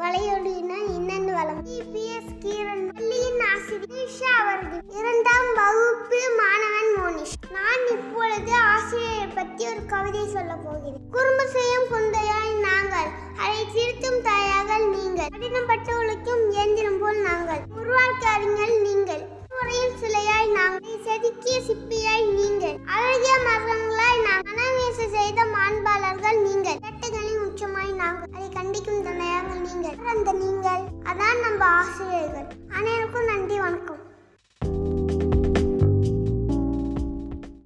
வளையொலினா என்னென்னு வளம் பிபிஎஸ் கீரன் பள்ளியின் ஆசிரியர் அவர்கள். இரண்டாம் வகுப்பு மாணவன் மோனிஷ். நான் இப்பொழுது ஆசிரியரை பற்றி ஒரு கவிதை சொல்ல போகிறேன். குறும்பு செய்யும் குந்தையாய் நாங்கள் அதை திருத்தும் தாயாக நீங்கள். கடினப்பட்டு உழைக்கும் இயந்திரம் போல் நாங்கள். உருவாக்க அறிஞர் நீங்கள். முறையின் சிலையாய் நாங்கள். செதுக்கிய சிப்பியாய் நீங்கள். அழகிய மரங்களாய் நாங்கள். செய்த மாண்பாளர்கள் நீங்கள். கட்டுகளின் உச்சமாய் நாங்கள். அதை அந்த நீங்கள். அதான் நம்ம ஆசிரியர்கள். அனைவருக்கும்